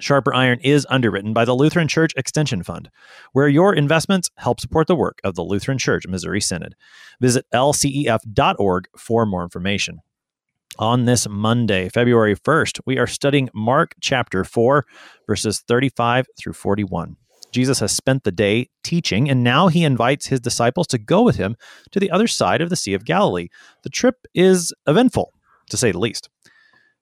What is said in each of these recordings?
Sharper Iron is underwritten by the Lutheran Church Extension Fund, where your investments help support the work of the Lutheran Church Missouri Synod. Visit lcef.org for more information. On this Monday, February 1st, we are studying Mark chapter 4, verses 35 through 41. Jesus has spent the day teaching, and now he invites his disciples to go with him to the other side of the Sea of Galilee. The trip is eventful, to say the least.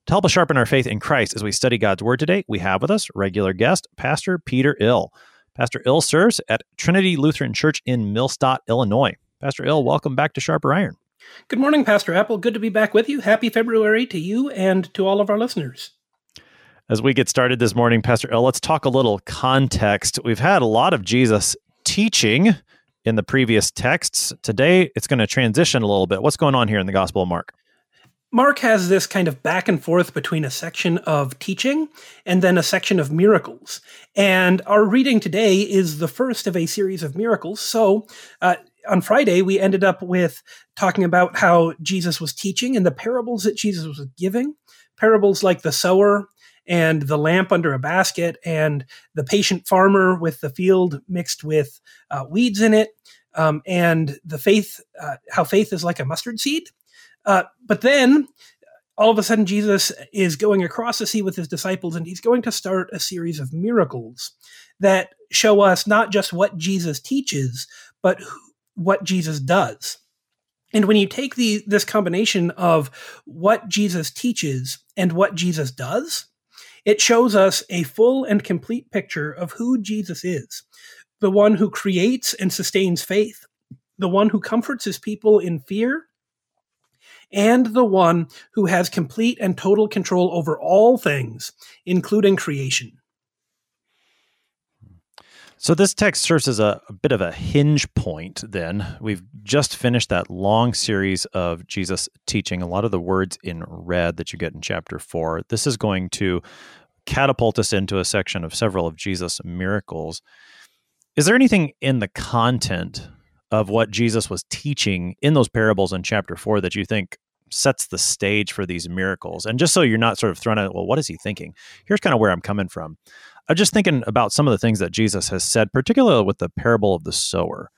To help us sharpen our faith in Christ as we study God's Word today, we have with us regular guest, Pastor Peter Ill. Pastor Ill serves at Trinity Lutheran Church in Millstadt, Illinois. Pastor Ill, welcome back to Sharper Iron. Good morning, Pastor Appel. Good to be back with you. Happy February to you and to all of our listeners. As we get started this morning, Pastor Ill, let's talk a little context. We've had a lot of Jesus teaching in the previous texts. Today, it's going to transition a little bit. What's going on here in the Gospel of Mark? Mark has this kind of back and forth between a section of teaching and then a section of miracles. And our reading today is the first of a series of miracles. So, uh, on Friday, we ended up with talking about how Jesus was teaching and the parables that Jesus was giving. Parables like the sower and the lamp under a basket and the patient farmer with the field mixed with uh, weeds in it. Um, and the faith, uh, how faith is like a mustard seed. Uh, but then all of a sudden, Jesus is going across the sea with his disciples, and he's going to start a series of miracles that show us not just what Jesus teaches, but what Jesus does. And when you take the this combination of what Jesus teaches and what Jesus does, it shows us a full and complete picture of who Jesus is the one who creates and sustains faith, the one who comforts his people in fear, and the one who has complete and total control over all things, including creation. So, this text serves as a, a, bit of a hinge point, then. We've just finished that long series of Jesus teaching, a lot of the words in red that you get in chapter four. This is going to catapult us into a section of several of Jesus' miracles. Is there anything in the content of what Jesus was teaching in those parables in chapter four that you think sets the stage for these miracles? And just so you're not sort of thrown out, well, what is he thinking? Here's kind of where I'm coming from. I'm just thinking about some of the things that Jesus has said, particularly with the parable of the sower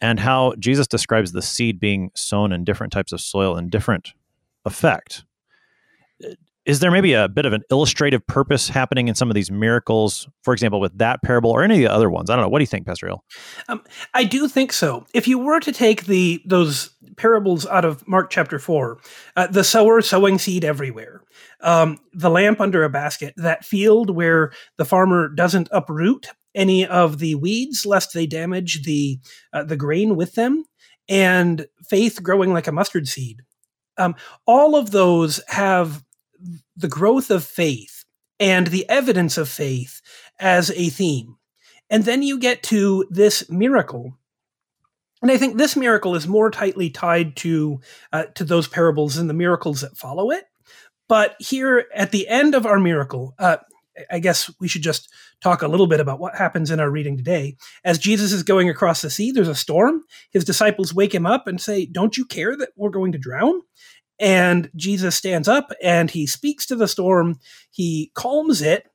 and how Jesus describes the seed being sown in different types of soil and different effect is there maybe a bit of an illustrative purpose happening in some of these miracles for example with that parable or any of the other ones? I don't know. What do you think pastor Ill um, i do think so. If you were to take the those parables out of mark chapter 4 uh, the sower sowing seed everywhere um, the lamp under a basket that field where the farmer doesn't uproot any of the weeds lest they damage the uh, the grain with them and faith growing like a mustard seed um, all of those have the growth of faith and the evidence of faith as a theme. And then you get to this miracle. And I think this miracle is more tightly tied to uh, to those parables than the miracles that follow it. But here at the end of our miracle, uh, I guess we should just talk a little bit about what happens in our reading today. As Jesus is going across the sea, there's a storm. His disciples wake him up and say, Don't you care that we're going to drown? And Jesus stands up and he speaks to the storm. He calms it.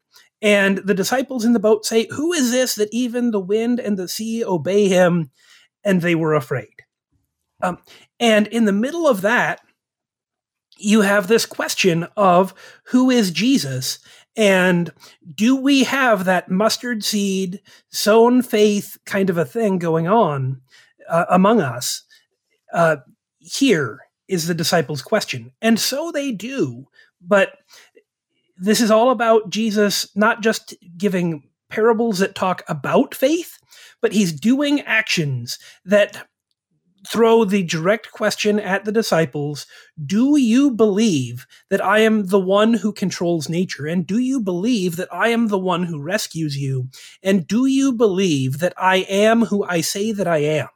And the disciples in the boat say, Who is this that even the wind and the sea obey him? And they were afraid. Um, and in the middle of that, you have this question of who is Jesus? And do we have that mustard seed, sown faith kind of a thing going on uh, among us uh, here is the disciples' question. And so they do. But this is all about Jesus not just giving parables that talk about faith, but he's doing actions that throw the direct question at the disciples Do you believe that I am the one who controls nature? And do you believe that I am the one who rescues you? And do you believe that I am who I say that I am?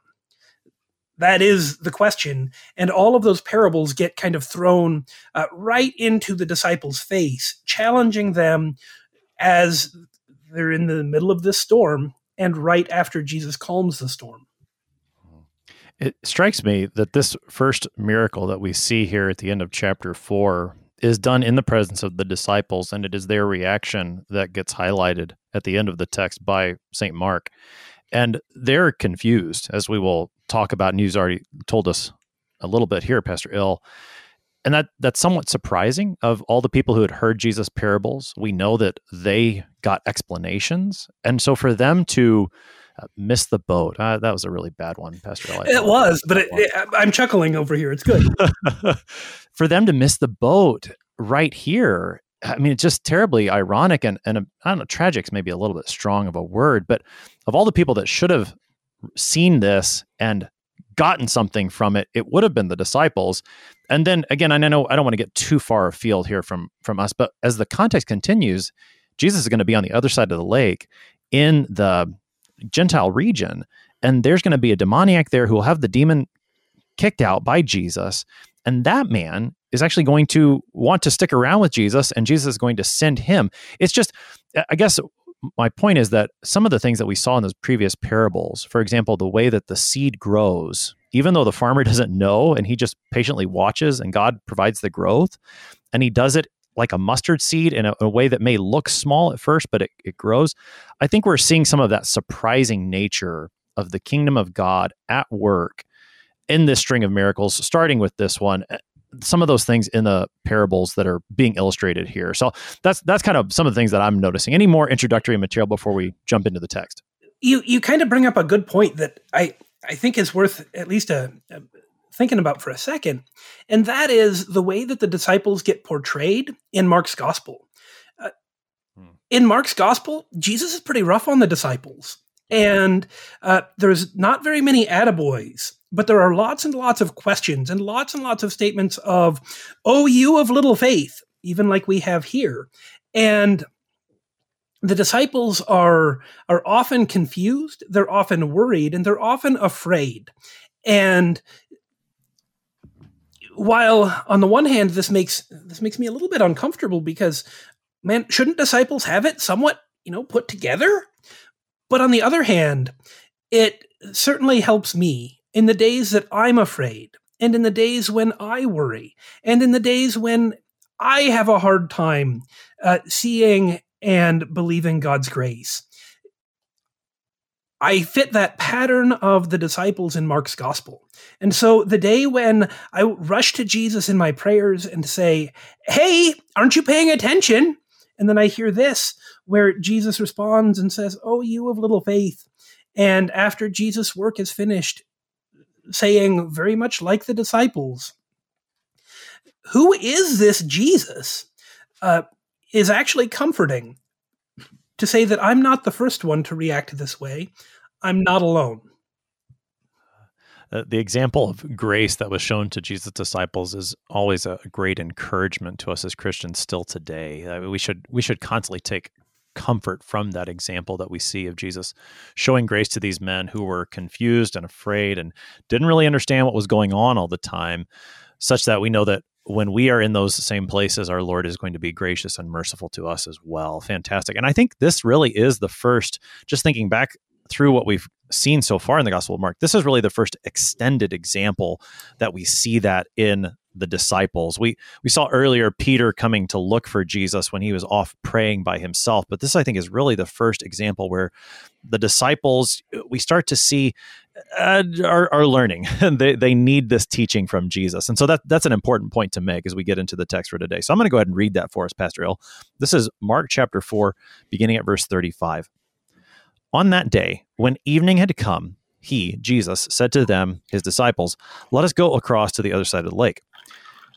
That is the question. And all of those parables get kind of thrown uh, right into the disciples' face, challenging them as they're in the middle of this storm and right after Jesus calms the storm. It strikes me that this first miracle that we see here at the end of chapter four is done in the presence of the disciples, and it is their reaction that gets highlighted at the end of the text by St. Mark. And they're confused, as we will talk about, and you've already told us a little bit here, Pastor Ill. And that that's somewhat surprising of all the people who had heard Jesus' parables. We know that they got explanations. And so for them to uh, miss the boat, uh, that was a really bad one, Pastor Ill. It was, but it, it, I'm chuckling over here. It's good. for them to miss the boat right here I mean, it's just terribly ironic and, and I don't know, tragic's maybe a little bit strong of a word, but of all the people that should have seen this and gotten something from it, it would have been the disciples. And then again, I know I don't want to get too far afield here from from us, but as the context continues, Jesus is going to be on the other side of the lake in the Gentile region, and there's going to be a demoniac there who will have the demon kicked out by Jesus. And that man is actually going to want to stick around with Jesus and Jesus is going to send him. It's just, I guess my point is that some of the things that we saw in those previous parables, for example, the way that the seed grows, even though the farmer doesn't know and he just patiently watches and God provides the growth, and he does it like a mustard seed in a, a way that may look small at first, but it, it grows. I think we're seeing some of that surprising nature of the kingdom of God at work in this string of miracles, starting with this one some of those things in the parables that are being illustrated here. So that's that's kind of some of the things that I'm noticing. Any more introductory material before we jump into the text? You you kind of bring up a good point that I I think is worth at least a, a thinking about for a second, and that is the way that the disciples get portrayed in Mark's gospel. Uh, hmm. In Mark's gospel, Jesus is pretty rough on the disciples. And uh, there's not very many attaboys but there are lots and lots of questions and lots and lots of statements of, oh, you of little faith, even like we have here. And the disciples are are often confused, they're often worried, and they're often afraid. And while on the one hand this makes this makes me a little bit uncomfortable because man, shouldn't disciples have it somewhat, you know, put together? But on the other hand, it certainly helps me in the days that I'm afraid, and in the days when I worry, and in the days when I have a hard time uh, seeing and believing God's grace. I fit that pattern of the disciples in Mark's gospel. And so the day when I rush to Jesus in my prayers and say, Hey, aren't you paying attention? And then I hear this, where Jesus responds and says, Oh, you of little faith. And after Jesus' work is finished, saying, very much like the disciples, who is this Jesus? Uh, is actually comforting to say that I'm not the first one to react this way. I'm not alone. Uh, the example of grace that was shown to Jesus' disciples is always a great encouragement to us as Christians still today. Uh, we should we should constantly take comfort from that example that we see of Jesus showing grace to these men who were confused and afraid and didn't really understand what was going on all the time, such that we know that when we are in those same places, our Lord is going to be gracious and merciful to us as well. Fantastic. And I think this really is the first, just thinking back through what we've seen so far in the Gospel of Mark, this is really the first extended example that we see that in the disciples. We we saw earlier Peter coming to look for Jesus when he was off praying by himself, but this I think is really the first example where the disciples we start to see uh, are, are learning. they they need this teaching from Jesus, and so that that's an important point to make as we get into the text for today. So I'm going to go ahead and read that for us, Pastor Ill. This is Mark chapter four, beginning at verse 35. On that day, when evening had come, he, Jesus, said to them, his disciples, Let us go across to the other side of the lake.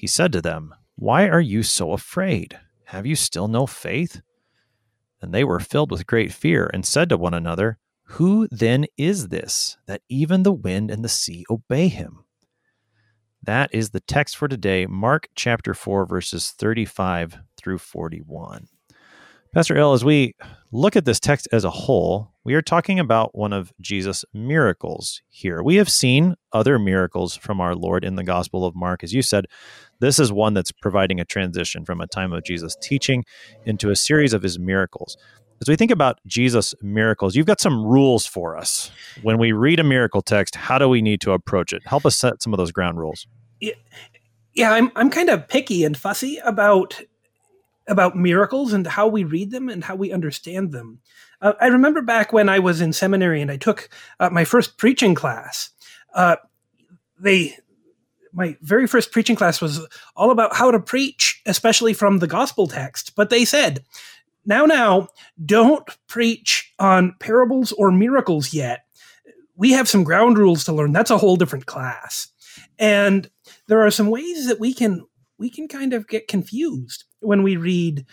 He said to them, Why are you so afraid? Have you still no faith? And they were filled with great fear, and said to one another, Who then is this, that even the wind and the sea obey him? That is the text for today, Mark chapter 4, verses 35 through 41. Pastor Ill, as we look at this text as a whole, we are talking about one of Jesus' miracles here. We have seen other miracles from our Lord in the Gospel of Mark. As you said, this is one that's providing a transition from a time of Jesus teaching into a series of his miracles. As we think about Jesus' miracles, you've got some rules for us. When we read a miracle text, how do we need to approach it? Help us set some of those ground rules. Yeah, yeah I'm, I'm kind of picky and fussy about about miracles and how we read them and how we understand them. Uh, I remember back when I was in seminary and I took uh, my first preaching class. Uh, they, my very first preaching class was all about how to preach, especially from the gospel text. But they said, now, now, don't preach on parables or miracles yet. We have some ground rules to learn. That's a whole different class. And there are some ways that we can we can kind of get confused when we read,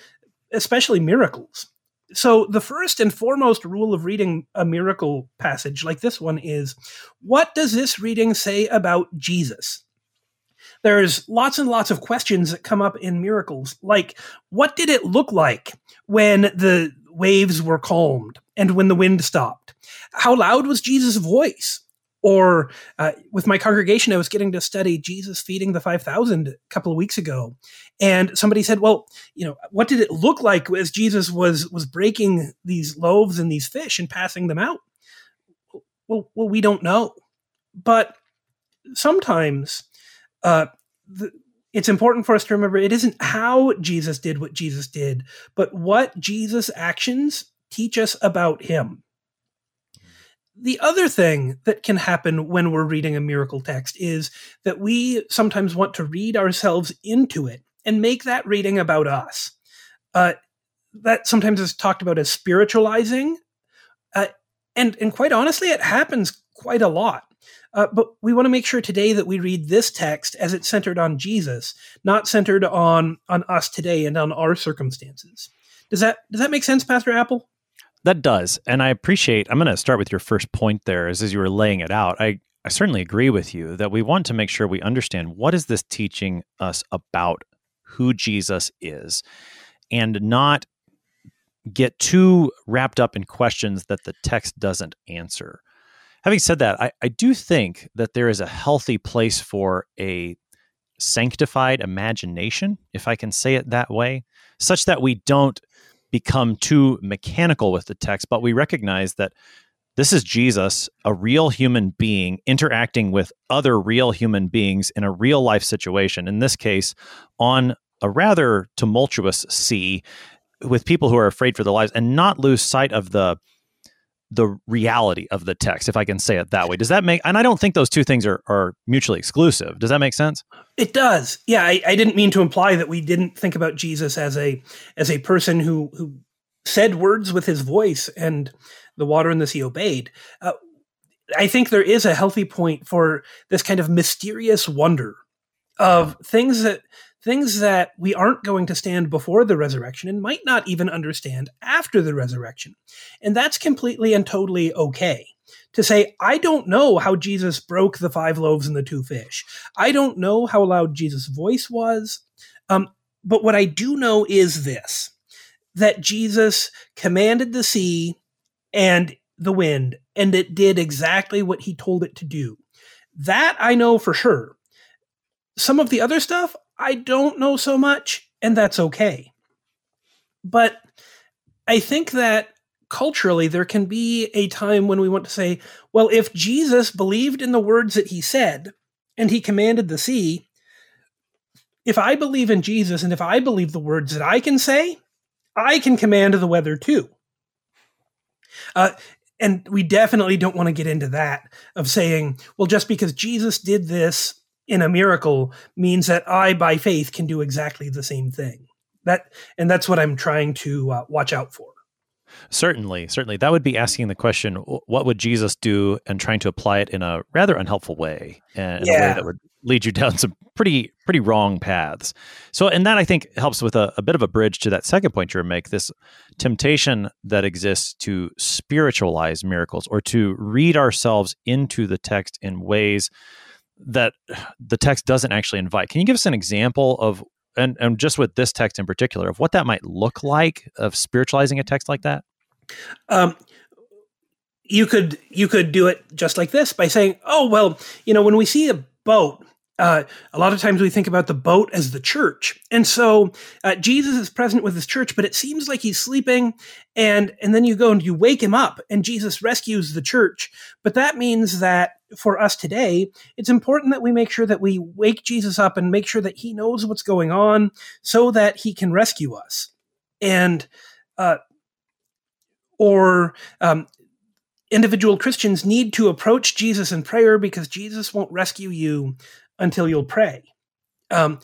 especially miracles. So, the first and foremost rule of reading a miracle passage like this one is what does this reading say about Jesus? There's lots and lots of questions that come up in miracles, like what did it look like when the waves were calmed and when the wind stopped? How loud was Jesus' voice? Or uh, with my congregation, I was getting to study Jesus feeding the 5,000 a couple of weeks ago. And somebody said, well, you know, what did it look like as Jesus was, was breaking these loaves and these fish and passing them out? Well, well we don't know. But sometimes uh, it's important for us to remember it isn't how Jesus did what Jesus did, but what Jesus' actions teach us about him the other thing that can happen when we're reading a miracle text is that we sometimes want to read ourselves into it and make that reading about us. Uh, that sometimes is talked about as spiritualizing, uh, and and quite honestly, it happens quite a lot. Uh, but we want to make sure today that we read this text as it's centered on Jesus, not centered on on us today and on our circumstances. Does that does that make sense, Pastor Appel? That does. And I appreciate, I'm going to start with your first point there as, as you were laying it out. I, I certainly agree with you that we want to make sure we understand what is this teaching us about who Jesus is and not get too wrapped up in questions that the text doesn't answer. Having said that, I, I do think that there is a healthy place for a sanctified imagination, if I can say it that way, such that we don't become too mechanical with the text, but we recognize that this is Jesus, a real human being interacting with other real human beings in a real life situation. In this case, on a rather tumultuous sea with people who are afraid for their lives and not lose sight of the the reality of the text, if I can say it that way. Does that make, and I don't think those two things are, are mutually exclusive. Does that make sense? It does. Yeah. I, I didn't mean to imply that we didn't think about Jesus as a, as a person who, who said words with his voice and the water and the sea obeyed. Uh, I think there is a healthy point for this kind of mysterious wonder of things that things that we aren't going to stand before the resurrection and might not even understand after the resurrection. And that's completely and totally okay. To say, I don't know how Jesus broke the five loaves and the two fish. I don't know how loud Jesus' voice was. Um, but what I do know is this that Jesus commanded the sea and the wind, and it did exactly what he told it to do. That I know for sure. Some of the other stuff, I don't know so much, and that's okay. But I think that culturally there can be a time when we want to say, well, if Jesus believed in the words that he said and he commanded the sea, if I believe in Jesus and if I believe the words that I can say, I can command the weather too. Uh, and we definitely don't want to get into that of saying, well, just because Jesus did this in a miracle means that I, by faith, can do exactly the same thing. That and that's what I'm trying to uh, watch out for. Certainly, certainly. That would be asking the question, what would Jesus do and trying to apply it in a rather unhelpful way, and yeah. a way that would lead you down some pretty, pretty wrong paths. So, and that I think helps with a, a bit of a bridge to that second point you make this temptation that exists to spiritualize miracles or to read ourselves into the text in ways that the text doesn't actually invite. Can you give us an example of and, and just with this text in particular of what that might look like of spiritualizing a text like that um, you could you could do it just like this by saying oh well you know when we see a boat uh, a lot of times we think about the boat as the church, and so uh, Jesus is present with his church, but it seems like he's sleeping, and and then you go and you wake him up, and Jesus rescues the church. But that means that for us today, it's important that we make sure that we wake Jesus up and make sure that he knows what's going on, so that he can rescue us. And uh, or um, individual Christians need to approach Jesus in prayer because Jesus won't rescue you until you'll pray. Um,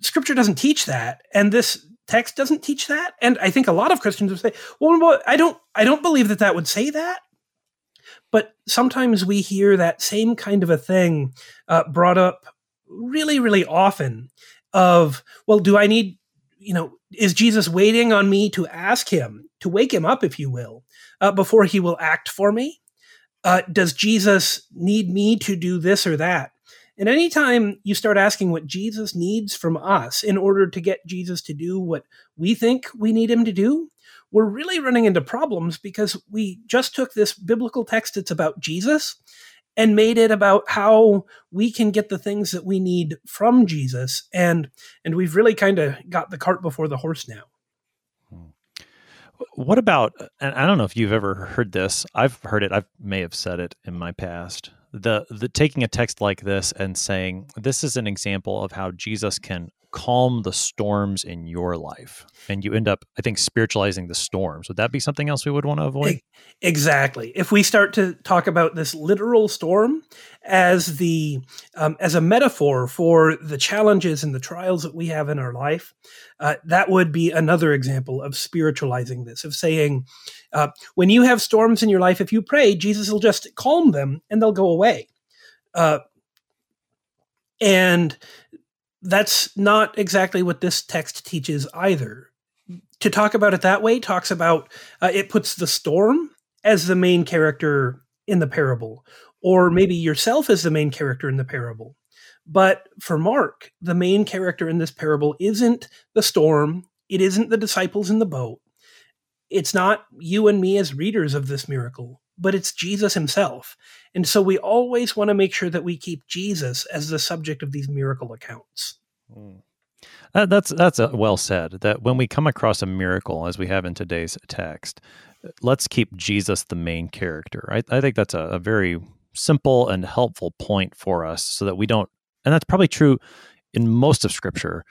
scripture doesn't teach that, and this text doesn't teach that. And I think a lot of Christians would say, "Well, I don't, I don't believe that that would say that." But sometimes we hear that same kind of a thing uh, brought up really, really often. Of, well, do I need, you know, is Jesus waiting on me to ask him to wake him up, if you will, uh, before he will act for me? Uh, does Jesus need me to do this or that? And anytime you start asking what Jesus needs from us in order to get Jesus to do what we think we need him to do, we're really running into problems because we just took this biblical text that's about Jesus and made it about how we can get the things that we need from Jesus and and we've really kind of got the cart before the horse now. Hmm. What about and I don't know if you've ever heard this. I've heard it. I may have said it in my past the the taking a text like this and saying this is an example of how Jesus can calm the storms in your life and you end up i think spiritualizing the storms. Would that be something else we would want to avoid exactly. If we start to talk about this literal storm as the um, as a metaphor for the challenges and the trials that we have in our life uh, that would be another example of spiritualizing this of saying uh, when you have storms in your life if you pray jesus will just calm them and they'll go away. Uh, and that's not exactly what this text teaches either. To talk about it that way talks about uh, it puts the storm as the main character in the parable, or maybe yourself as the main character in the parable. But for Mark, the main character in this parable isn't the storm, it isn't the disciples in the boat, it's not you and me as readers of this miracle, but it's Jesus himself. And so we always want to make sure that we keep Jesus as the subject of these miracle accounts. Mm. Uh, that's that's uh, well said. That when we come across a miracle, as we have in today's text, let's keep Jesus the main character. I, I think that's a, a very simple and helpful point for us, so that we don't. And that's probably true in most of Scripture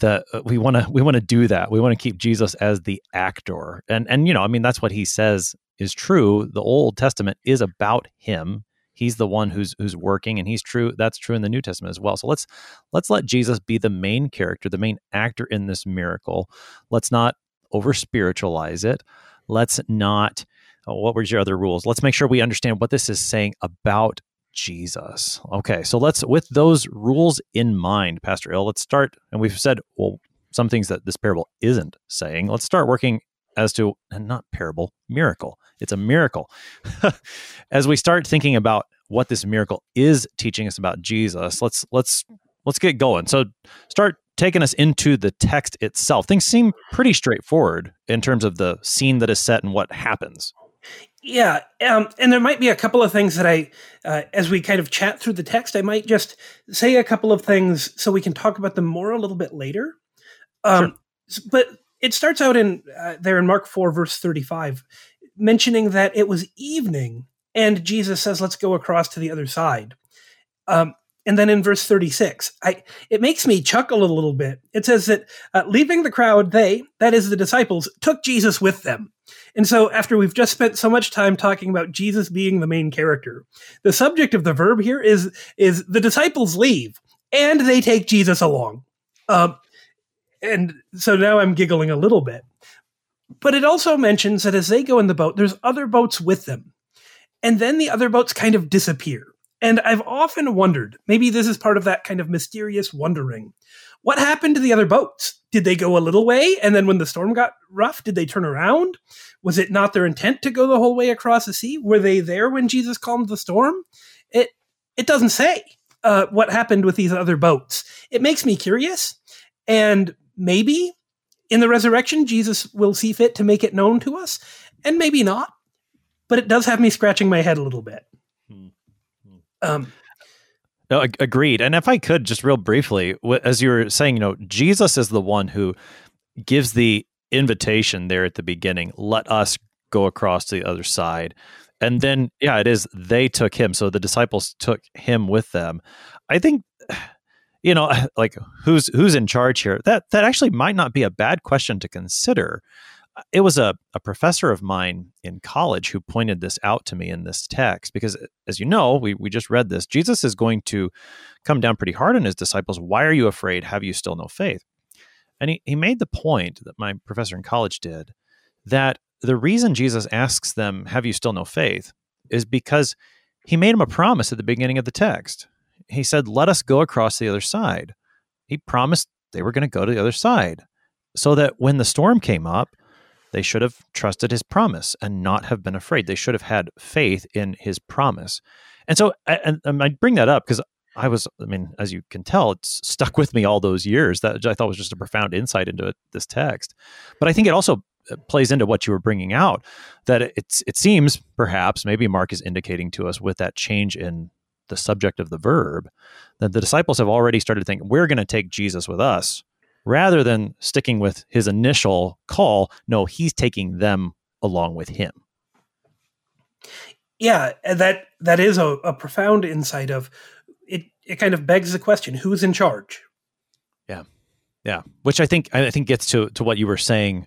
that uh, we want to we want to do that. We want to keep Jesus as the actor. And and you know, I mean that's what he says is true. The Old Testament is about him. He's the one who's who's working and he's true that's true in the New Testament as well. So let's let's let Jesus be the main character, the main actor in this miracle. Let's not over spiritualize it. Let's not oh, what were your other rules? Let's make sure we understand what this is saying about Jesus. Okay, so let's, with those rules in mind, Pastor Ill, let's start. And we've said, well, some things that this parable isn't saying. Let's start working as to, and not parable, miracle. It's a miracle. as we start thinking about what this miracle is teaching us about Jesus, let's let's let's get going. So start taking us into the text itself. Things seem pretty straightforward in terms of the scene that is set and what happens. Yeah, um, and there might be a couple of things that I, uh, as we kind of chat through the text, I might just say a couple of things so we can talk about them more a little bit later. Um, sure. But it starts out in uh, there in Mark four verse thirty five, mentioning that it was evening, and Jesus says, "Let's go across to the other side." Um, and then in verse 36 I, it makes me chuckle a little bit. It says that uh, leaving the crowd they that is the disciples took jesus with them. And so after we've just spent so much time talking about jesus being the main character the subject of the verb here is is the disciples leave and they take jesus along. Um, and so now i'm giggling a little bit but it also mentions that as they go in the boat, there's other boats with them. And then the other boats kind of disappear. And I've often wondered, maybe this is part of that kind of mysterious wondering. What happened to the other boats? Did they go a little way and then when the storm got rough, did they turn around? Was it not their intent to go the whole way across the sea? Were they there when Jesus calmed the storm? It it doesn't say uh, what happened with these other boats. It makes me curious, and maybe in the resurrection, Jesus will see fit to make it known to us, and maybe not. But it does have me scratching my head a little bit. Hmm. Um, no, agreed. And if I could just real briefly, as you were saying, you know, Jesus is the one who gives the invitation there at the beginning. Let us go across to the other side. And then, yeah, it is they took him. So the disciples took him with them. I think you know, like who's who's in charge here? That that actually might not be a bad question to consider. It was a, a professor of mine in college who pointed this out to me in this text because as you know, we, we just read this. Jesus is going to come down pretty hard on his disciples. Why are you afraid? Have you still no faith? And he, he made the point that my professor in college did that the reason Jesus asks them, Have you still no faith? is because he made him a promise at the beginning of the text he said, Let us go across the other side. He promised they were going to go to the other side so that when the storm came up, they should have trusted his promise and not have been afraid. They should have had faith in his promise. And so, and, and I bring that up because I was, I mean, as you can tell, it's stuck with me all those years. That I thought was just a profound insight into this text. But I think it also uh, plays into what you were bringing out that it's it seems perhaps maybe Mark is indicating to us with that change in the subject of the verb, that the disciples have already started thinking, we're going to take Jesus with us rather than sticking with his initial call. No, he's taking them along with him. Yeah, that that is a, a profound insight of it. It kind of begs the question: Who's in charge? Yeah, yeah. Which I think I think gets to to what you were saying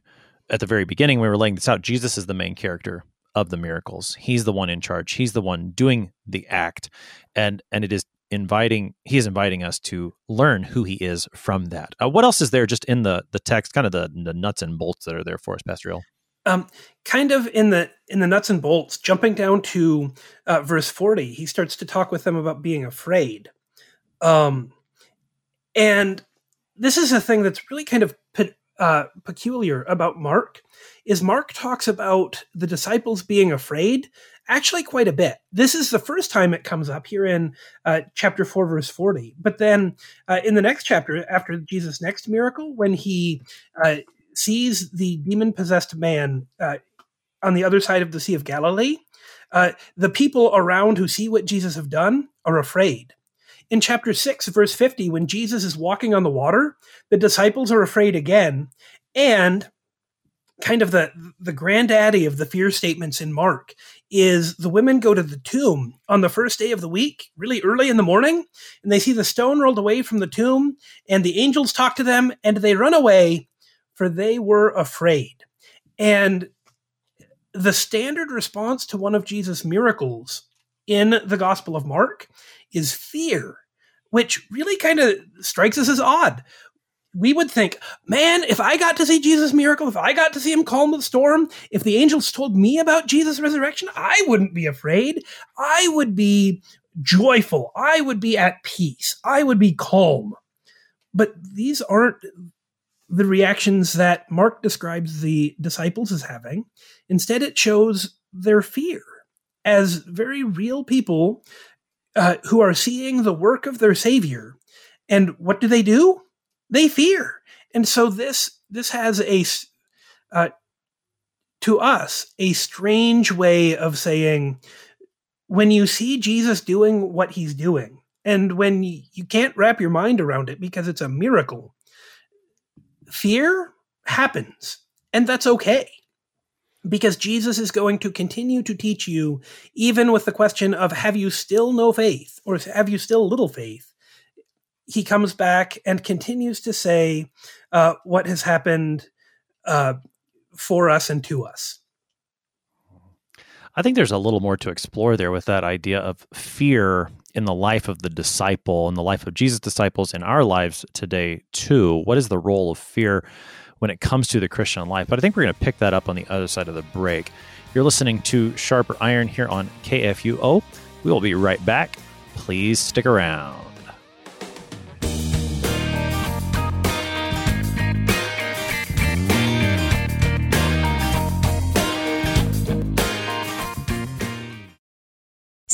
at the very beginning. when We were laying this out. Jesus is the main character of the miracles. He's the one in charge. He's the one doing the act, and and it is inviting. He is inviting us to learn who he is from that. Uh, what else is there just in the the text? Kind of the, the nuts and bolts that are there for us, Pastor. Um, kind of in the in the nuts and bolts, jumping down to uh, verse forty, he starts to talk with them about being afraid, um, and this is a thing that's really kind of uh, peculiar about Mark is Mark talks about the disciples being afraid actually quite a bit. This is the first time it comes up here in uh, chapter 4, verse 40. But then uh, in the next chapter, after Jesus' next miracle, when he uh, sees the demon possessed man uh, on the other side of the Sea of Galilee, uh, the people around who see what Jesus have done are afraid. In chapter 6, verse 50, when Jesus is walking on the water, the disciples are afraid again. And kind of the the granddaddy of the fear statements in Mark is the women go to the tomb on the first day of the week, really early in the morning, and they see the stone rolled away from the tomb, and the angels talk to them, and they run away, for they were afraid. And the standard response to one of Jesus' miracles in the Gospel of Mark is fear, which really kind of strikes us as odd we would think, man, if I got to see Jesus' miracle, if I got to see him calm the storm, if the angels told me about Jesus' resurrection, I wouldn't be afraid. I would be joyful. I would be at peace. I would be calm. But these aren't the reactions that Mark describes the disciples as having. Instead, it shows their fear as very real people uh, who are seeing the work of their Savior. And what do they do? they fear. And so this this has a uh, to us a strange way of saying when you see Jesus doing what he's doing, and when you can't wrap your mind around it because it's a miracle, fear happens, and that's okay. Because Jesus is going to continue to teach you, even with the question of have you still no faith or have you still little faith? he comes back and continues to say uh, what has happened uh, for us and to us. I think there's a little more to explore there with that idea of fear in the life of the disciple and the life of Jesus' disciples in our lives today, too. What is the role of fear? When it comes to the Christian life. But I think we're going to pick that up on the other side of the break. You're listening to Sharper Iron here on KFUO. We will be right back. Please stick around.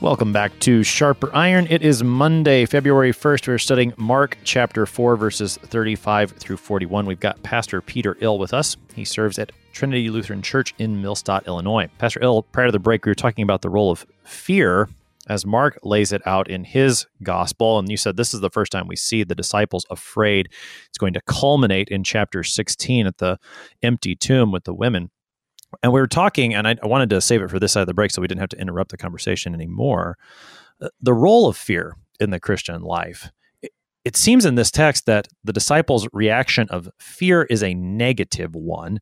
Welcome back to Sharper Iron. It is Monday, February 1st. We're studying Mark chapter 4, verses 35 through 41. We've got Pastor Peter Ill with us. He serves at Trinity Lutheran Church in Millstadt, Illinois. Pastor Ill, prior to the break, we were talking about the role of fear as Mark lays it out in his gospel. And you said this is the first time we see the disciples afraid. It's going to culminate in chapter 16 at the empty tomb with the women and we were talking, and I, I, wanted to save it for this side of the break so we didn't have to interrupt the conversation anymore. Uh, the role of fear in the Christian life. It, seems in this text that the disciples' reaction of fear is a negative one.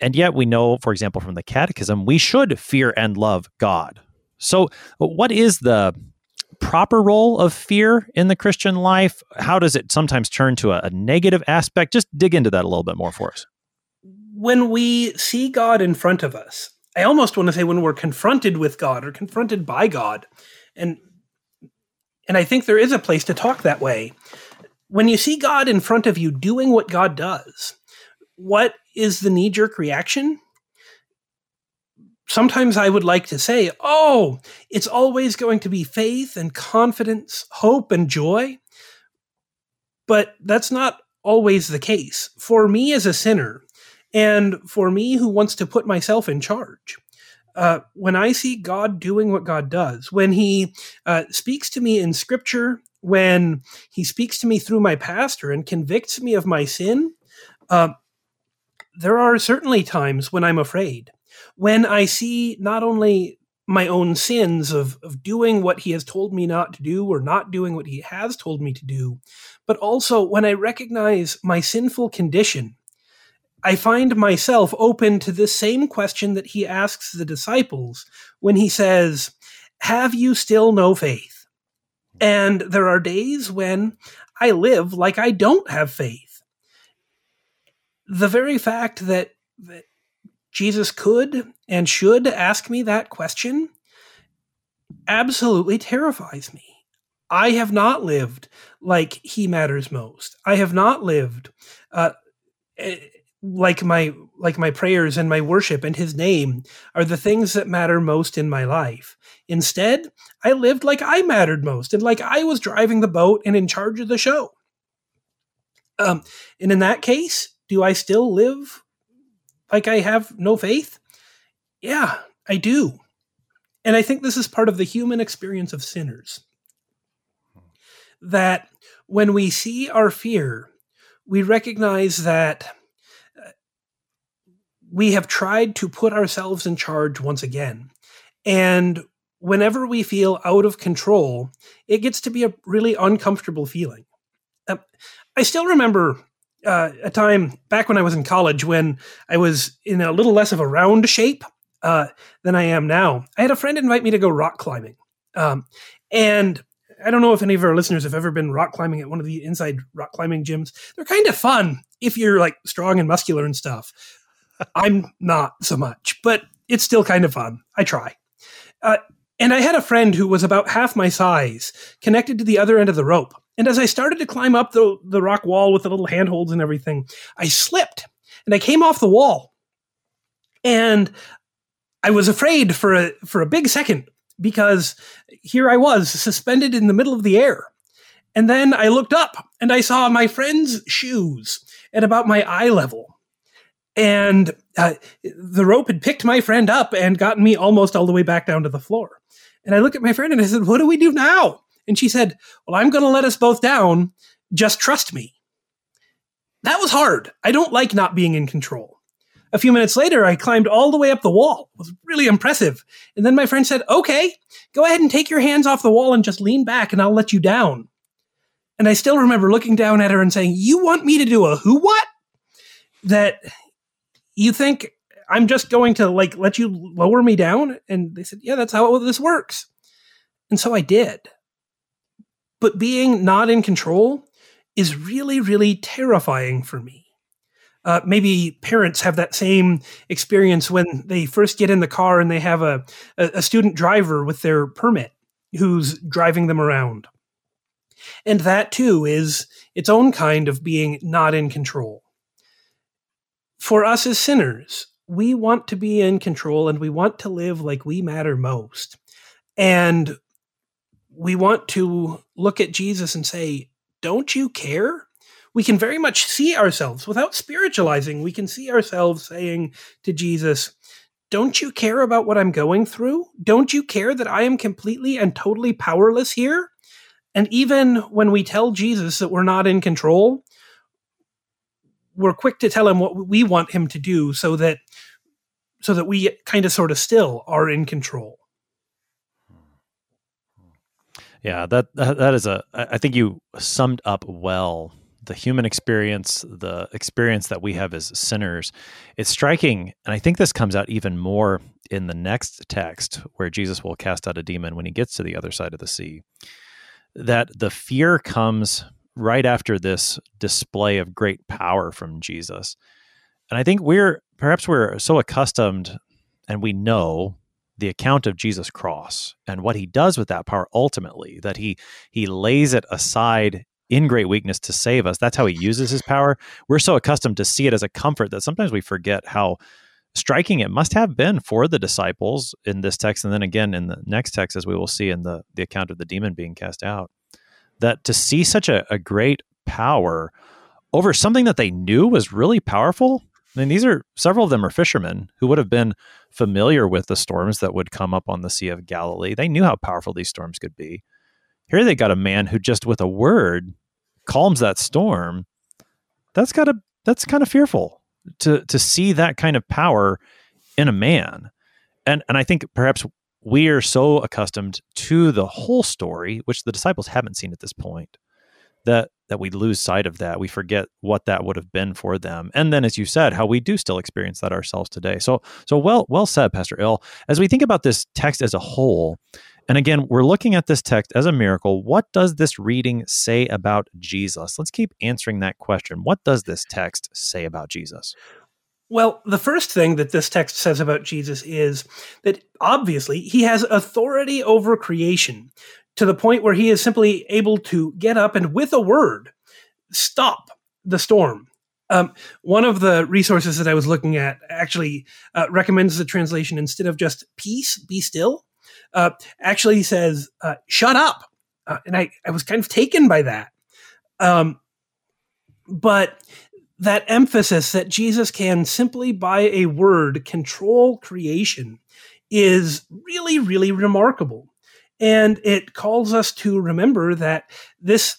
And yet, we know, for example, from the Catechism, we should fear and love God. So, what is the proper role of fear in the Christian life? How does it sometimes turn to a, a negative aspect? Just dig into that a little bit more for us when we see God in front of us, I almost want to say when we're confronted with God or confronted by God, and and I think there is a place to talk that way. When you see God in front of you doing what God does, what is the knee jerk reaction? Sometimes I would like to say, oh, it's always going to be faith and confidence, hope and joy. But that's not always the case. For me as a sinner, and for me, who wants to put myself in charge, uh, when I see God doing what God does, when He uh, speaks to me in Scripture, when He speaks to me through my pastor and convicts me of my sin, uh, there are certainly times when I'm afraid. When I see not only my own sins of, of doing what he has told me not to do or not doing what he has told me to do, but also when I recognize my sinful condition I find myself open to the same question that he asks the disciples when he says, Have you still no faith? And there are days when I live like I don't have faith. The very fact that, that Jesus could and should ask me that question absolutely terrifies me. I have not lived like he matters most. I have not lived uh, like my like my prayers and my worship and his name are the things that matter most in my life. Instead, I lived like I mattered most and like I was driving the boat and in charge of the show. Um, and in that case, do I still live like I have no faith? Yeah, I do. And I think this is part of the human experience of sinners. That when we see our fear, we recognize that we have tried to put ourselves in charge once again. And whenever we feel out of control, it gets to be a really uncomfortable feeling. Uh, I still remember uh, a time back when I was in college when I was in a little less of a round shape uh, than I am now. I had a friend invite me to go rock climbing. Um, and I don't know if any of our listeners have ever been rock climbing at one of the inside rock climbing gyms. They're kind of fun if you're like strong and muscular and stuff. I'm not so much, but it's still kind of fun. I try. Uh, and I had a friend who was about half my size, connected to the other end of the rope. And as I started to climb up the, the rock wall with the little handholds and everything, I slipped and I came off the wall. And I was afraid for a for a big second because here I was suspended in the middle of the air. And then I looked up and I saw my friend's shoes at about my eye level and uh, the rope had picked my friend up and gotten me almost all the way back down to the floor. And I looked at my friend and I said, What do we do now? And she said, Well, I'm going to let us both down. Just trust me. That was hard. I don't like not being in control. A few minutes later, I climbed all the way up the wall. It was really impressive. And then my friend said, Okay, go ahead and take your hands off the wall and just lean back and I'll let you down. And I still remember looking down at her and saying, You want me to do a who what? That you think I'm just going to like let you lower me down? And they said, Yeah, that's how this works. And so I did. But being not in control is really, really terrifying for me. Uh, maybe parents have that same experience when they first get in the car and they have a, a student driver with their permit who's driving them around. And that too is its own kind of being not in control. For us as sinners, we want to be in control and we want to live like we matter most. And we want to look at Jesus and say, Don't you care? we can very much see ourselves without spiritualizing. We can see ourselves saying to Jesus, Don't you care about what I'm going through? Don't you care that I am completely and totally powerless here? And even when we tell Jesus that we're not in control, we're quick to tell him what we want him to do so that so that we kind of sort of still are in control. Yeah, that that is a I think you summed up well the human experience, the experience that we have as sinners, it's striking. And I think this comes out even more in the next text where Jesus will cast out a demon when he gets to the other side of the sea. That the fear comes right after this display of great power from Jesus. And I think we're perhaps we're so accustomed and we know the account of Jesus' cross and what he does with that power ultimately, that he he lays it aside in great weakness to save us. That's how he uses his power. We're so accustomed to see it as a comfort that sometimes we forget how striking it must have been for the disciples in this text and then again in the next text as we will see in the the account of the demon being cast out that to see such a, a great power over something that they knew was really powerful I mean, these are several of them are fishermen who would have been familiar with the storms that would come up on the Sea of Galilee. They knew how powerful these storms could be. Here they got a man who just with a word calms that storm. That's got to that's kind of fearful to to see that kind of power in a man. And and I think perhaps we are so accustomed to the whole story, which the disciples haven't seen at this point, that that we lose sight of that. We forget what that would have been for them. And then as you said, how we do still experience that ourselves today. So so well well said, Pastor Ill. As we think about this text as a whole, and again, we're looking at this text as a miracle. What does this reading say about Jesus? Let's keep answering that question. What does this text say about Jesus? Well, the first thing that this text says about Jesus is that obviously he has authority over creation to the point where he is simply able to get up and with a word stop the storm. Um, one of the resources that I was looking at actually uh, recommends the translation instead of just peace, be still uh, actually says, uh, shut up. Uh, and I, I was kind of taken by that. Um, but that emphasis that Jesus can simply by a word control creation is really, really remarkable. And it calls us to remember that this,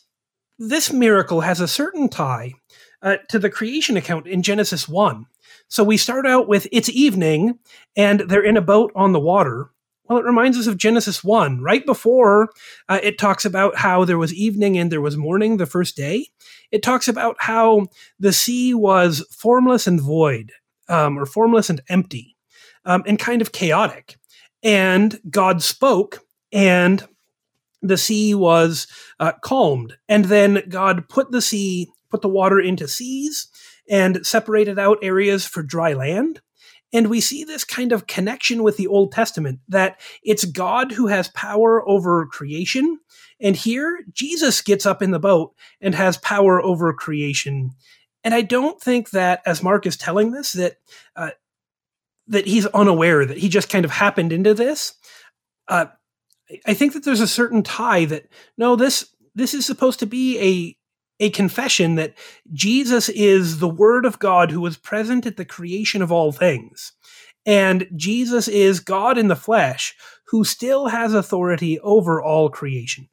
this miracle has a certain tie uh, to the creation account in Genesis 1. So we start out with it's evening and they're in a boat on the water. Well, it reminds us of Genesis 1. Right before uh, it talks about how there was evening and there was morning the first day, it talks about how the sea was formless and void, um, or formless and empty, um, and kind of chaotic. And God spoke, and the sea was uh, calmed. And then God put the sea, put the water into seas, and separated out areas for dry land. And we see this kind of connection with the Old Testament that it's God who has power over creation. And here, Jesus gets up in the boat and has power over creation. And I don't think that, as Mark is telling this, that uh, that he's unaware that he just kind of happened into this. Uh, I think that there's a certain tie that no, this this is supposed to be a confession that Jesus is the Word of God who was present at the creation of all things. And Jesus is God in the flesh who still has authority over all creation.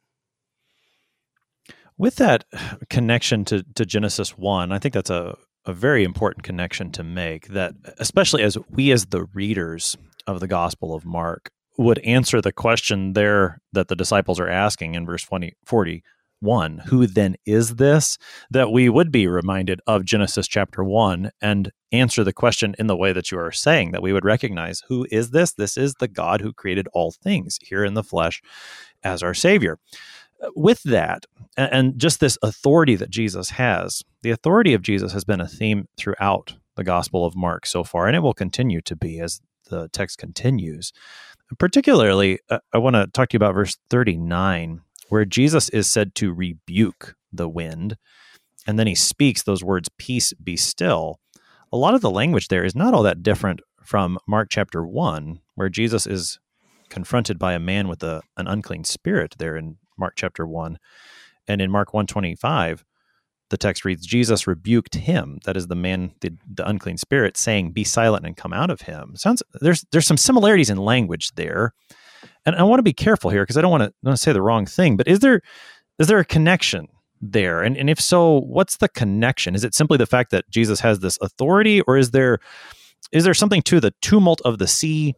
With that connection to, to Genesis 1, I think that's a, a very important connection to make that, especially as we, as the readers of the Gospel of Mark, would answer the question there that the disciples are asking in verse 20, 41 who then is this that we would be reminded of genesis chapter 1 and answer the question in the way that you are saying that we would recognize who is this? This is the god who created all things here in the flesh as our savior. With that and just this authority that jesus has the authority of jesus has been a theme throughout the gospel of mark so far and it will continue to be as the text continues. Particularly uh, i want to talk to you about verse 39 where jesus is said to rebuke the wind and then he speaks those words peace be still a lot of the language there is not all that different from mark chapter 1 where jesus is confronted by a man with a, an unclean spirit there in Mark chapter 1. And in Mark 125, the text reads, Jesus rebuked him, that is the man, the, the unclean spirit, saying, Be silent and come out of him. Sounds there's there's some similarities in language there. And I want to be careful here because I don't want to say the wrong thing, but is there is there a connection there? And and if so, what's the connection? Is it simply the fact that Jesus has this authority, or is there is there something to the tumult of the sea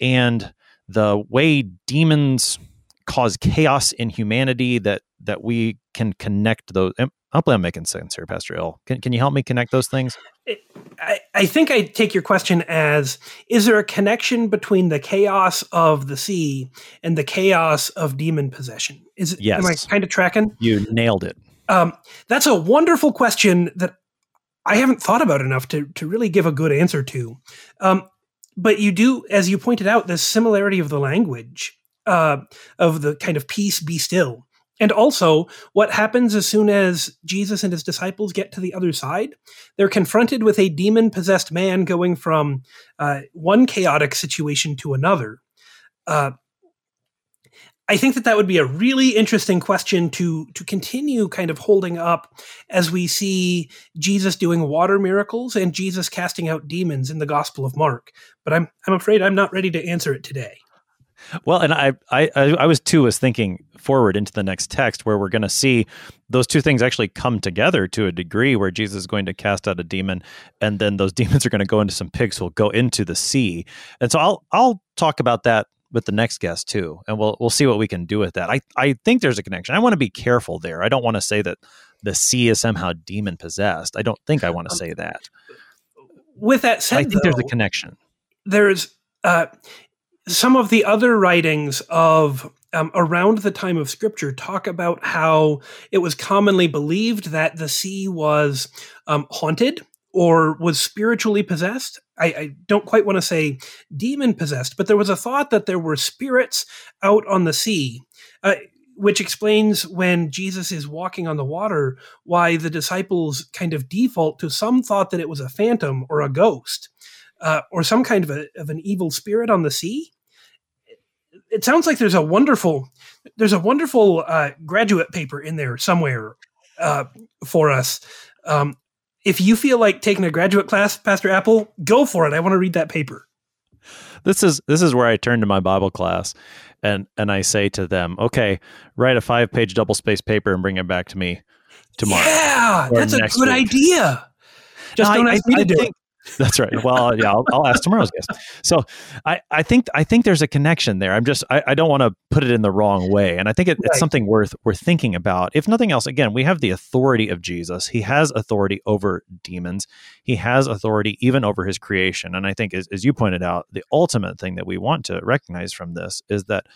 and the way demons cause chaos in humanity that that we can connect those hopefully i'm making sense here pastor ill can, can you help me connect those things? I, I think i take your question as is there a connection between the chaos of the sea and the chaos of demon possession? Is it yes. am i kind of tracking? You nailed it. Um, that's a wonderful question that i haven't thought about enough to, to really give a good answer to. Um, but you do as you pointed out the similarity of the language uh, of the kind of peace be still. And also, what happens as soon as Jesus and his disciples get to the other side? They're confronted with a demon possessed man going from uh, one chaotic situation to another. Uh, I think that that would be a really interesting question to to continue kind of holding up as we see Jesus doing water miracles and Jesus casting out demons in the Gospel of Mark. But I'm I'm afraid I'm not ready to answer it today. Well, and I, I, I was too was thinking forward into the next text where we're going to see those two things actually come together to a degree where Jesus is going to cast out a demon, and then those demons are going to go into some pigs who will go into the sea. And so I'll I'll talk about that with the next guest too, and we'll we'll see what we can do with that. I I think there's a connection. I want to be careful there. I don't want to say that the sea is somehow demon possessed. I don't think I want to um, say that. With that said, I think though, there's a connection. There's uh, some of the other writings of um, around the time of scripture talk about how it was commonly believed that the sea was um, haunted or was spiritually possessed. I, I don't quite want to say demon possessed, but there was a thought that there were spirits out on the sea. Uh, which explains when Jesus is walking on the water, why the disciples kind of default to some thought that it was a phantom or a ghost uh, or some kind of, a, of an evil spirit on the sea. It sounds like there's a wonderful there's a wonderful uh, graduate paper in there somewhere uh, for us. Um, if you feel like taking a graduate class, Pastor Appel, go for it. I want to read that paper. This is this is where I turn to my Bible class and and I say to them, "Okay, write a five page double space paper and bring it back to me tomorrow." Yeah, that's a good week. idea. Just don't I, ask I, me to do think, that's right. Well, yeah, I'll, I'll, ask tomorrow's guest. So, I, I think I think there's a connection there. I'm just I, I don't want to put it in the wrong way, and I think it, right. it's something worth worth thinking about. If nothing else, again, we have the authority of Jesus. He has authority over demons. He has authority even over his creation. And I think, as, as you pointed out, the ultimate thing that we want to recognize from this is that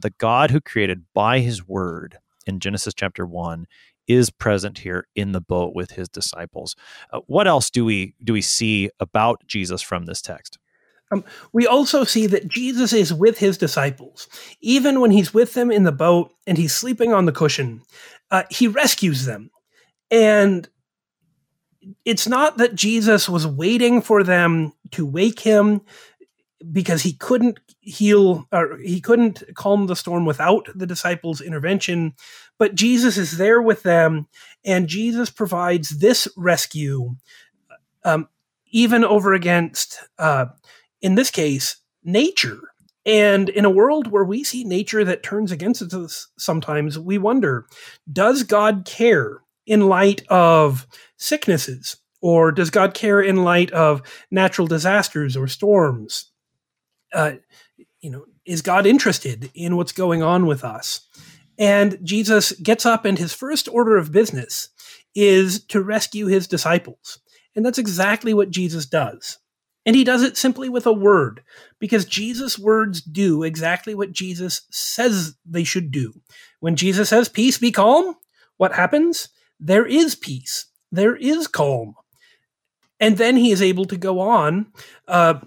the God who created by His Word in Genesis chapter one is present here in the boat with his disciples. Uh, what else do we do we see about Jesus from this text? Um, we also see that Jesus is with his disciples. Even when he's with them in the boat and he's sleeping on the cushion, uh, he rescues them. And it's not that Jesus was waiting for them to wake him because he couldn't heal or he couldn't calm the storm without the disciples' intervention. But Jesus is there with them, and Jesus provides this rescue, um, even over against, uh, in this case, nature. And in a world where we see nature that turns against us sometimes, we wonder does God care in light of sicknesses? Or does God care in light of natural disasters or storms? Uh, you know, is God interested in what's going on with us? And Jesus gets up, and his first order of business is to rescue his disciples. And that's exactly what Jesus does. And he does it simply with a word, because Jesus' words do exactly what Jesus says they should do. When Jesus says, Peace, be calm, what happens? There is peace, there is calm. And then he is able to go on uh,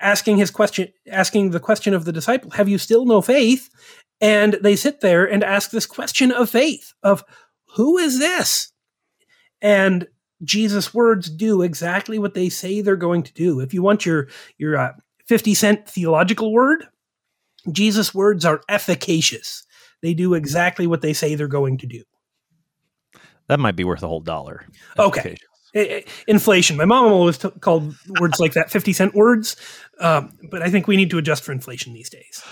asking his question, asking the question of the disciple, Have you still no faith? And they sit there and ask this question of faith of who is this? And Jesus' words do exactly what they say they're going to do. If you want your your uh, 50 cent theological word, Jesus' words are efficacious. They do exactly what they say they're going to do. That might be worth a whole dollar. Okay. Inflation. My mom always t- called words like that 50 cent words, um, but I think we need to adjust for inflation these days.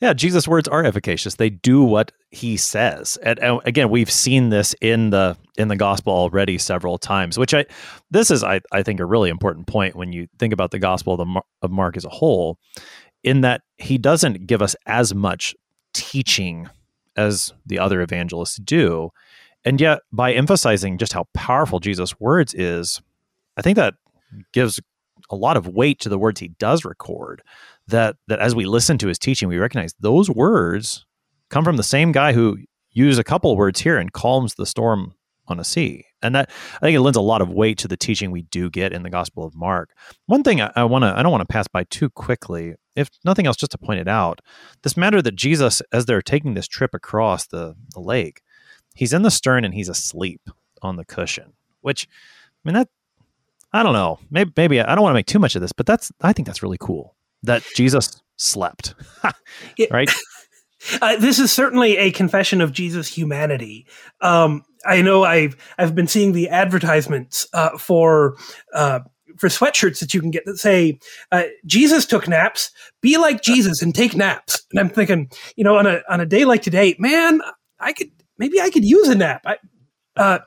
Yeah, Jesus' words are efficacious. They do what he says. And, and, again, we've seen this in the in the gospel already several times, which I this is I, I think a really important point when you think about the gospel of, the, of Mark as a whole, in that he doesn't give us as much teaching as the other evangelists do. And yet, by emphasizing just how powerful Jesus' words is, I think that gives a lot of weight to the words he does record that that as we listen to his teaching, we recognize those words come from the same guy who used a couple words here and calms the storm on a sea. And that I think it lends a lot of weight to the teaching we do get in the Gospel of Mark. One thing I, I want to I don't want to pass by too quickly, if nothing else, just to point it out, this matter that Jesus, as they're taking this trip across the, the lake, he's in the stern and he's asleep on the cushion. Which I mean that I don't know. Maybe maybe I don't want to make too much of this, but that's I think that's really cool that Jesus slept. right? Uh, this is certainly a confession of Jesus' humanity. Um, I know I've I've been seeing the advertisements uh, for uh, for sweatshirts that you can get that say uh, Jesus took naps. Be like Jesus and take naps. And I'm thinking, you know, on a on a day like today, man, I could maybe I could use a nap. I, uh,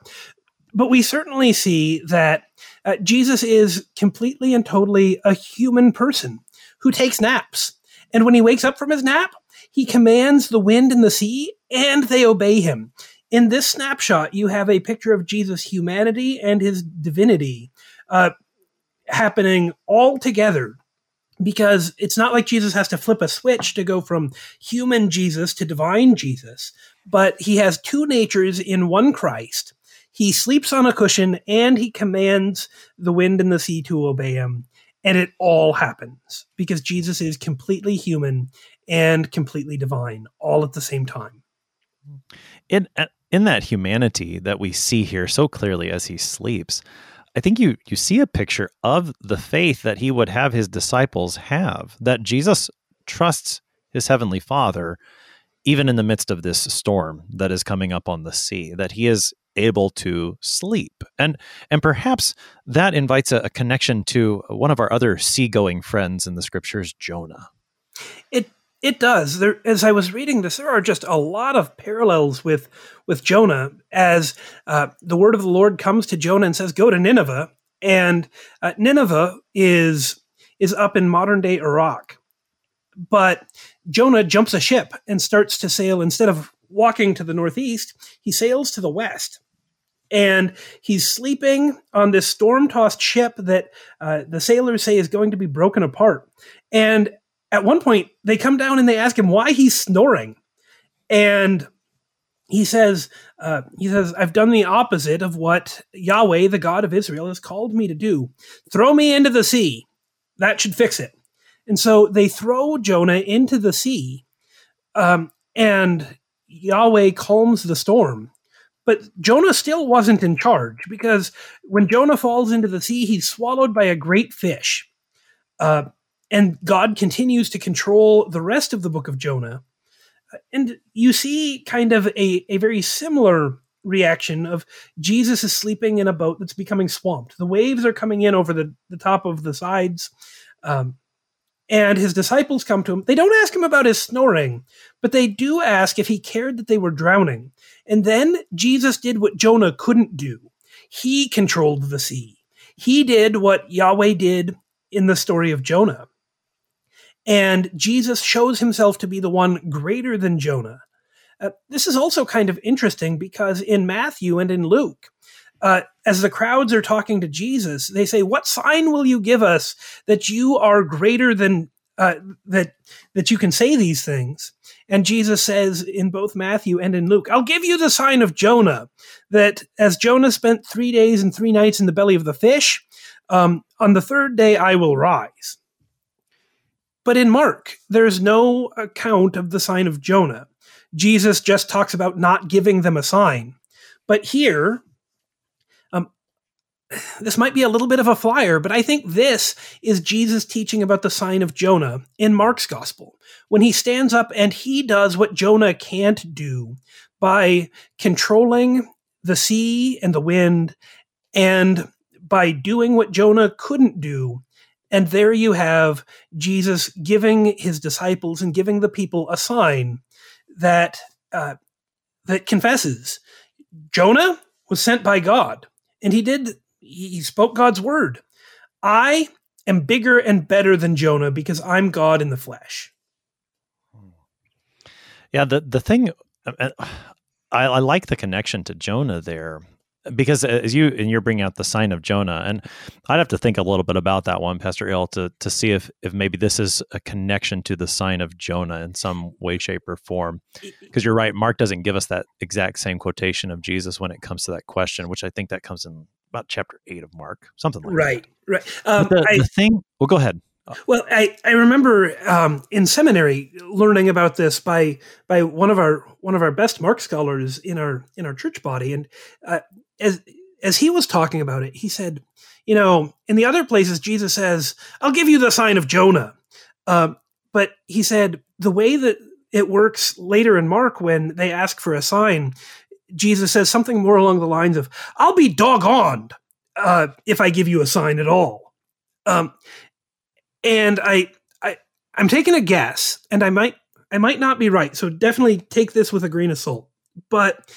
but we certainly see that uh, Jesus is completely and totally a human person who takes naps. And when he wakes up from his nap, he commands the wind and the sea, and they obey him. In this snapshot, you have a picture of Jesus' humanity and his divinity uh, happening all together because it's not like Jesus has to flip a switch to go from human Jesus to divine Jesus, but he has two natures in one Christ. He sleeps on a cushion and he commands the wind and the sea to obey him. And it all happens because Jesus is completely human and completely divine all at the same time. In uh, in that humanity that we see here so clearly as he sleeps, I think you you see a picture of the faith that he would have his disciples have that Jesus trusts his heavenly Father even in the midst of this storm that is coming up on the sea that he is able to sleep. And and perhaps that invites a, a connection to one of our other seagoing friends in the scriptures, Jonah. It it does. There, as I was reading this, there are just a lot of parallels with with Jonah. As uh, the word of the Lord comes to Jonah and says, "Go to Nineveh," and uh, Nineveh is is up in modern day Iraq. But Jonah jumps a ship and starts to sail instead of walking to the northeast, he sails to the west. And he's sleeping on this storm tossed ship that uh, the sailors say is going to be broken apart. And at one point, they come down and they ask him why he's snoring. And he says, uh, he says, I've done the opposite of what Yahweh, the God of Israel, has called me to do. Throw me into the sea. That should fix it. And so they throw Jonah into the sea. Um, and Yahweh calms the storm. But Jonah still wasn't in charge because when Jonah falls into the sea, he's swallowed by a great fish. Uh, and God continues to control the rest of the book of Jonah. And you see kind of a, a very similar reaction of Jesus is sleeping in a boat that's becoming swamped. The waves are coming in over the, the top of the sides. Um, And his disciples come to him. They don't ask him about his snoring, but they do ask if he cared that they were drowning. And then Jesus did what Jonah couldn't do. He controlled the sea. He did what Yahweh did in the story of Jonah. And Jesus shows himself to be the one greater than Jonah. Uh, this is also kind of interesting because in Matthew and in Luke, uh, as the crowds are talking to Jesus, they say, "What sign will you give us that you are greater than uh, that that you can say these things?" And Jesus says in both Matthew and in Luke, "I'll give you the sign of Jonah. That as Jonah spent three days and three nights in the belly of the fish, um, on the third day I will rise." But in Mark, there's no account of the sign of Jonah. Jesus just talks about not giving them a sign. But here, this might be a little bit of a flyer, but I think this is Jesus teaching about the sign of Jonah in Mark's gospel. When he stands up and he does what Jonah can't do by controlling the sea and the wind and by doing what Jonah couldn't do. And there you have Jesus giving his disciples and giving the people a sign that uh, that confesses Jonah was sent by God, and he did. He spoke God's word. I am bigger and better than Jonah because I'm God in the flesh. Yeah, the the thing uh, uh, I, I like the connection to Jonah there because as you and you're bringing out the sign of Jonah, and I'd have to think a little bit about that one, Pastor Ill, to to see if if maybe this is a connection to the sign of Jonah in some way, shape, or form. Because you're right, Mark doesn't give us that exact same quotation of Jesus when it comes to that question, which I think that comes in about chapter eight of Mark, something like right, that. Right, right. Um, the, the thing. Well, go ahead. Well, I, I remember um, in seminary learning about this by by one of our one of our best Mark scholars in our in our church body, and uh, as as he was talking about it, he said, you know, in the other places, Jesus says, "I'll give you the sign of Jonah," uh, but he said the way that it works later in Mark when they ask for a sign, Jesus says something more along the lines of, "I'll be doggoned uh, if I give you a sign at all." Um, and I, I, I'm taking a guess, and I might, I might not be right. So definitely take this with a grain of salt. But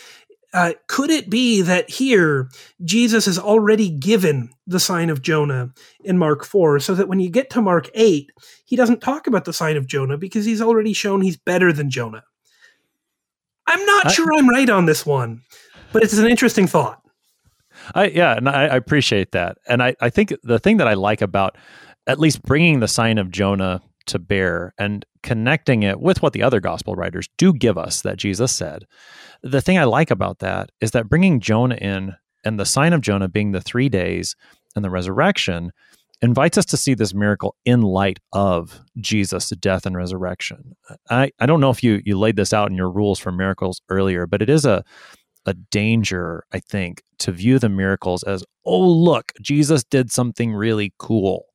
uh, could it be that here Jesus has already given the sign of Jonah in Mark 4, so that when you get to Mark 8, he doesn't talk about the sign of Jonah because he's already shown he's better than Jonah? I'm not I, sure I'm right on this one, but it's an interesting thought. I, yeah, and I, I appreciate that. And I, I think the thing that I like about at least bringing the sign of Jonah to bear and connecting it with what the other gospel writers do give us that Jesus said. The thing I like about that is that bringing Jonah in and the sign of Jonah being the three days and the resurrection invites us to see this miracle in light of Jesus' death and resurrection. I, I don't know if you you laid this out in your rules for miracles earlier, but it is a a danger, I think, to view the miracles as, oh, look, Jesus did something really cool.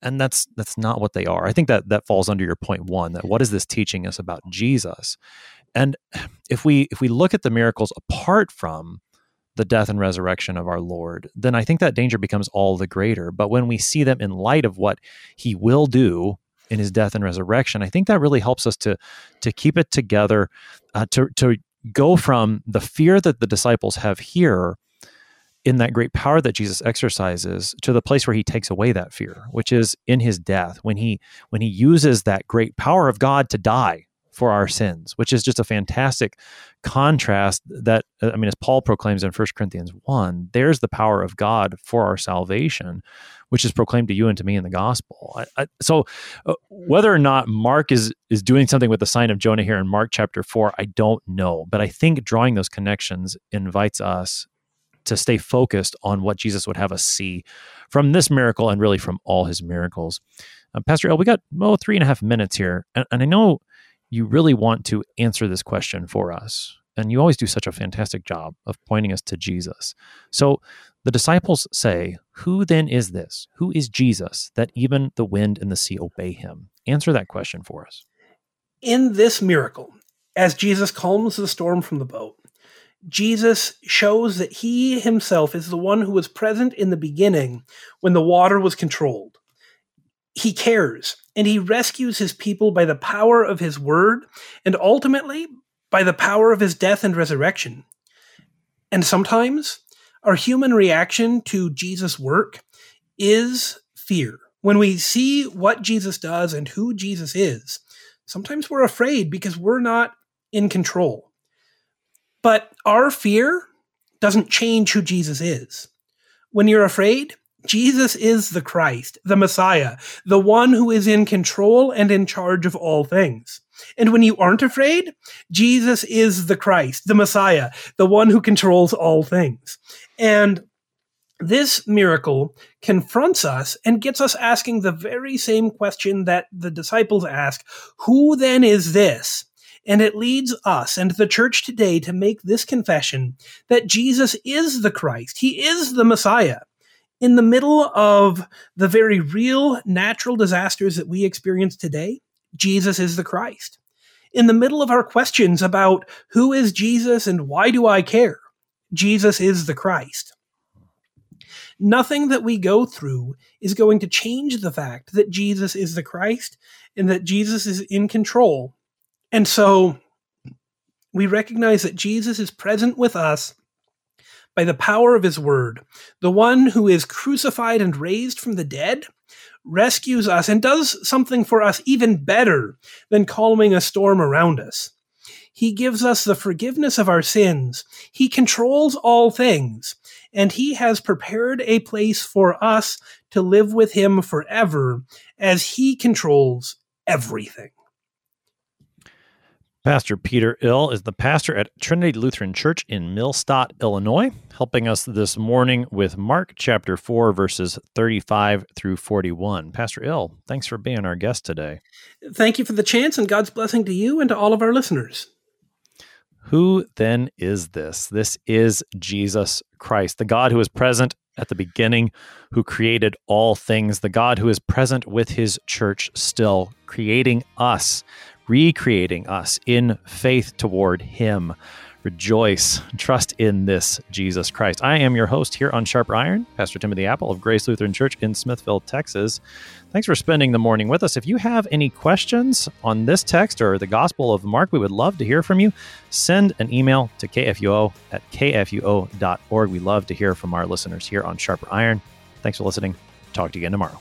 And that's that's not what they are. I think that that falls under your point one that what is this teaching us about jesus? And if we if we look at the miracles apart from the death and resurrection of our lord then i think that danger becomes all the greater. But when we see them in light of what he will do in his death and resurrection i think that really helps us to to keep it together uh, to to go from the fear that the disciples have here in that great power that Jesus exercises to the place where he takes away that fear, which is in his death when he when he uses that great power of God to die for our sins, which is just a fantastic contrast that I mean as Paul proclaims in 1 Corinthians 1, there's the power of God for our salvation, which is proclaimed to you and to me in the gospel. I, I, so uh, whether or not Mark is is doing something with the sign of Jonah here in Mark chapter 4, I don't know, but I think drawing those connections invites us to stay focused on what Jesus would have us see from this miracle and really from all his miracles. Uh, Pastor Ill, we got oh, three and a half minutes here, and, and I know you really want to answer this question for us. And you always do such a fantastic job of pointing us to Jesus. So the disciples say, Who then is this? Who is Jesus that even the wind and the sea obey him? Answer that question for us. In this miracle, as Jesus calms the storm from the boat, Jesus shows that he himself is the one who was present in the beginning when the water was controlled. He cares and he rescues his people by the power of his word and ultimately by the power of his death and resurrection. And sometimes our human reaction to Jesus' work is fear. When we see what Jesus does and who Jesus is, sometimes we're afraid because we're not in control. But our fear doesn't change who Jesus is. When you're afraid, Jesus is the Christ, the Messiah, the one who is in control and in charge of all things. And when you aren't afraid, Jesus is the Christ, the Messiah, the one who controls all things. And this miracle confronts us and gets us asking the very same question that the disciples ask Who then is this? And it leads us and the church today to make this confession that Jesus is the Christ. He is the Messiah. In the middle of the very real natural disasters that we experience today, Jesus is the Christ. In the middle of our questions about who is Jesus and why do I care, Jesus is the Christ. Nothing that we go through is going to change the fact that Jesus is the Christ and that Jesus is in control and so we recognize that Jesus is present with us by the power of his word. The one who is crucified and raised from the dead rescues us and does something for us even better than calming a storm around us. He gives us the forgiveness of our sins. He controls all things, and he has prepared a place for us to live with him forever as he controls everything. Pastor Peter Ill is the pastor at Trinity Lutheran Church in Millstadt, Illinois, helping us this morning with Mark chapter 4, verses 35 through 41. Pastor Ill, thanks for being our guest today. Thank you for the chance, and God's blessing to you and to all of our listeners. Who then is this? This is Jesus Christ, the God who is present at the beginning, who created all things, the God who is present with his church still, creating us recreating us in faith toward Him. Rejoice, trust in this Jesus Christ. I am your host here on Sharper Iron, Pastor Timothy Appel of Grace Lutheran Church in Smithville, Texas. Thanks for spending the morning with us. If you have any questions on this text or the Gospel of Mark, we would love to hear from you. Send an email to kfuo at kfuo.org. We love to hear from our listeners here on Sharper Iron. Thanks for listening. Talk to you again tomorrow.